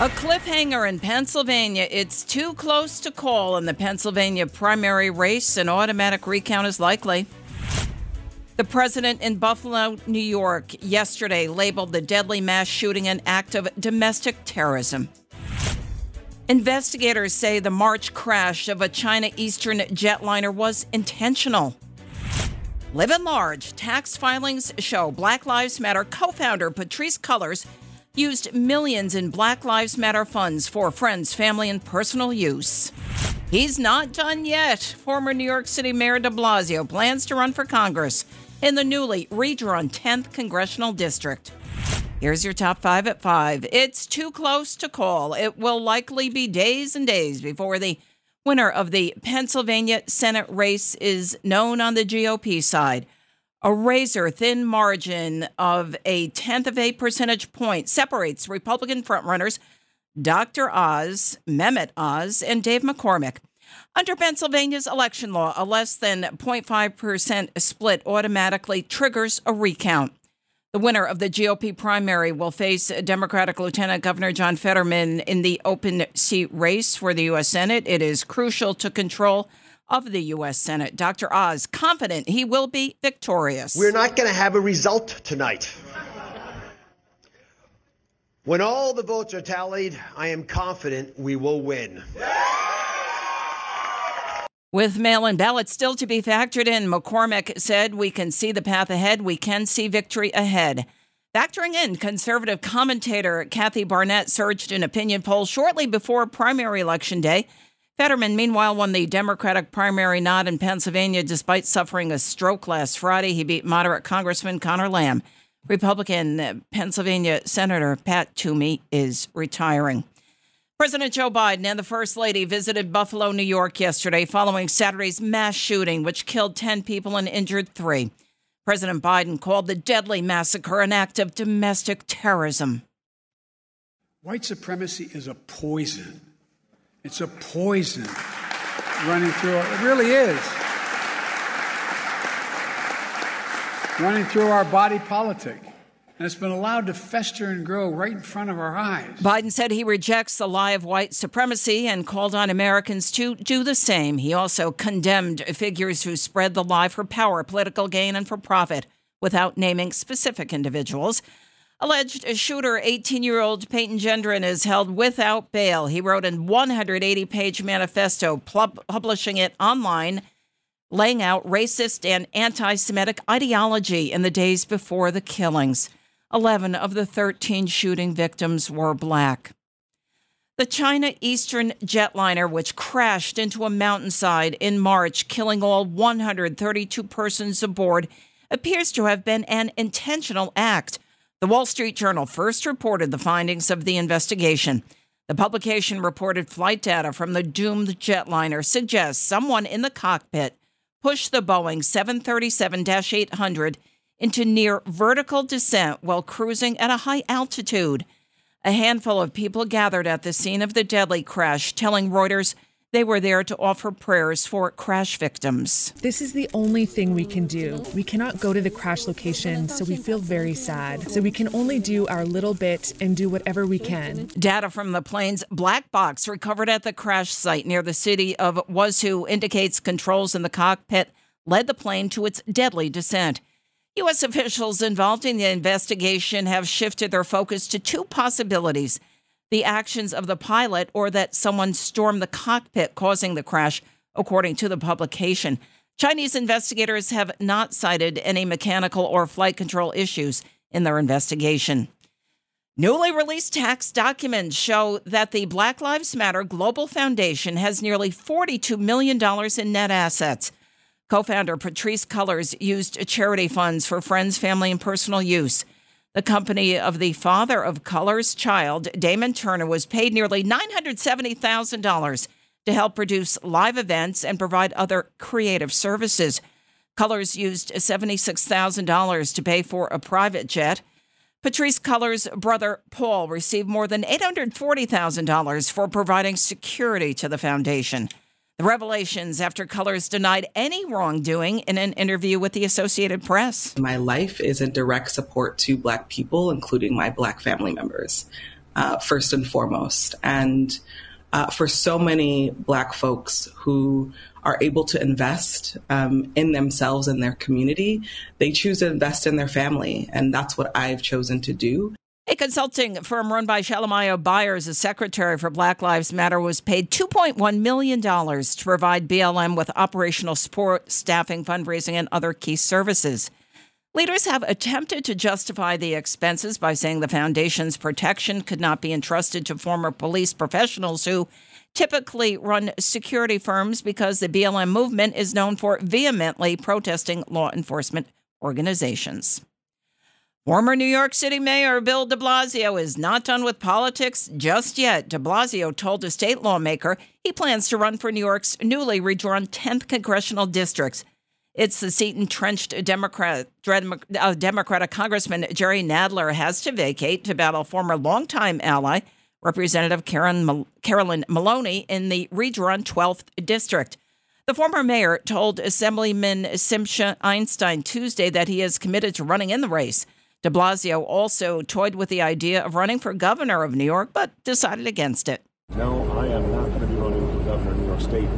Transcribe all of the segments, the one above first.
A cliffhanger in Pennsylvania. It's too close to call in the Pennsylvania primary race. An automatic recount is likely. The president in Buffalo, New York, yesterday labeled the deadly mass shooting an act of domestic terrorism. Investigators say the March crash of a China Eastern jetliner was intentional. Live in large. Tax filings show Black Lives Matter co founder Patrisse Cullors used millions in Black Lives Matter funds for friends, family, and personal use. He's not done yet. Former New York City Mayor de Blasio plans to run for Congress in the newly redrawn 10th Congressional District. Here's your top five at five. It's too close to call. It will likely be days and days before the winner of the Pennsylvania Senate race is known on the GOP side. A razor thin margin of a tenth of a percentage point separates Republican frontrunners Dr. Oz, Mehmet Oz, and Dave McCormick. Under Pennsylvania's election law, a less than 0.5% split automatically triggers a recount. The winner of the GOP primary will face Democratic Lieutenant Governor John Fetterman in the open seat race for the U.S. Senate. It is crucial to control of the U.S. Senate. Dr. Oz, confident he will be victorious. We're not going to have a result tonight. When all the votes are tallied, I am confident we will win. With mail in ballots still to be factored in, McCormick said, We can see the path ahead. We can see victory ahead. Factoring in, conservative commentator Kathy Barnette surged in opinion polls shortly before primary election day Fetterman, meanwhile, won the Democratic primary nod in Pennsylvania despite suffering a stroke last Friday. He beat moderate Congressman Conor Lamb. Republican uh, Pennsylvania Senator Pat Toomey is retiring. President Joe Biden and the First Lady visited Buffalo, New York yesterday following Saturday's mass shooting, which killed 10 people and injured three. President Biden called the deadly massacre an act of domestic terrorism. White supremacy is a poison it's a poison running through our, it really is. Running through our body politic. And it's been allowed to fester and grow right in front of our eyes. Biden said he rejects the lie of white supremacy and called on Americans to do the same. He also condemned figures who spread the lie for power, political gain, and for profit without naming specific individuals. Alleged shooter 18 year old Peyton Gendron is held without bail. He wrote a 180 page manifesto, publishing it online, laying out racist and anti Semitic ideology in the days before the killings. 11 of the 13 shooting victims were black. The China Eastern jetliner, which crashed into a mountainside in March, killing all 132 persons aboard, appears to have been an intentional act. The Wall Street Journal first reported the findings of the investigation. The publication reported flight data from the doomed jetliner suggests someone in the cockpit pushed the Boeing 737 800 into near vertical descent while cruising at a high altitude. A handful of people gathered at the scene of the deadly crash, telling Reuters they were there to offer prayers for crash victims. This is the only thing we can do. We cannot go to the crash location, so we feel very sad. So we can only do our little bit and do whatever we can. Data from the plane's black box recovered at the crash site near the city of Wuzhou indicates controls in the cockpit led the plane to its deadly descent. U.S. officials involved in the investigation have shifted their focus to two possibilities the actions of the pilot or that someone stormed the cockpit causing the crash, according to the publication. Chinese investigators have not cited any mechanical or flight control issues in their investigation. Newly released tax documents show that the Black Lives Matter Global Foundation has nearly $42 million in net assets. Co founder Patrisse Cullors used charity funds for friends, family, and personal use. The company of the father of Cullors' child, Damon Turner, was paid nearly $970,000 to help produce live events and provide other creative services. Cullors used $76,000 to pay for a private jet. Patrisse Cullors' brother Paul received more than $840,000 for providing security to the foundation. The revelations after Cullors denied any wrongdoing in an interview with the Associated Press. My life is in direct support to Black people, including my Black family members, uh, first and foremost. And uh, for so many Black folks who are able to invest um, in themselves and their community, they choose to invest in their family. And that's what I've chosen to do. Consulting firm run by Shalomyah Bowers, a secretary for Black Lives Matter, was paid $2.1 million to provide BLM with operational support, staffing, fundraising, and other key services. Leaders have attempted to justify the expenses by saying the foundation's protection could not be entrusted to former police professionals who typically run security firms because the BLM movement is known for vehemently protesting law enforcement organizations. Former New York City Mayor Bill de Blasio is not done with politics just yet. De Blasio told a state lawmaker he plans to run for New York's newly redrawn 10th congressional district. It's the seat entrenched Democrat, uh, Democratic Congressman Jerry Nadler has to vacate to battle former longtime ally, Representative Karen, Carolyn Maloney, in the redrawn 12th district. The former mayor told Assemblyman Simcha Eichenstein Tuesday that he is committed to running in the race. De Blasio also toyed with the idea of running for governor of New York, but decided against it. No, I am not going to be running for governor of New York State,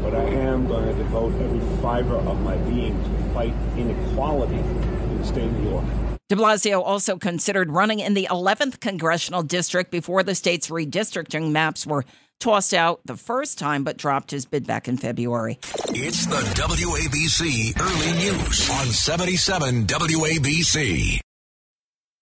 but I am going to devote every fiber of my being to fight inequality in the state of New York. De Blasio also considered running in the 11th congressional district before the state's redistricting maps were tossed out the first time, but dropped his bid back in February. It's the WABC Early News on 77 WABC.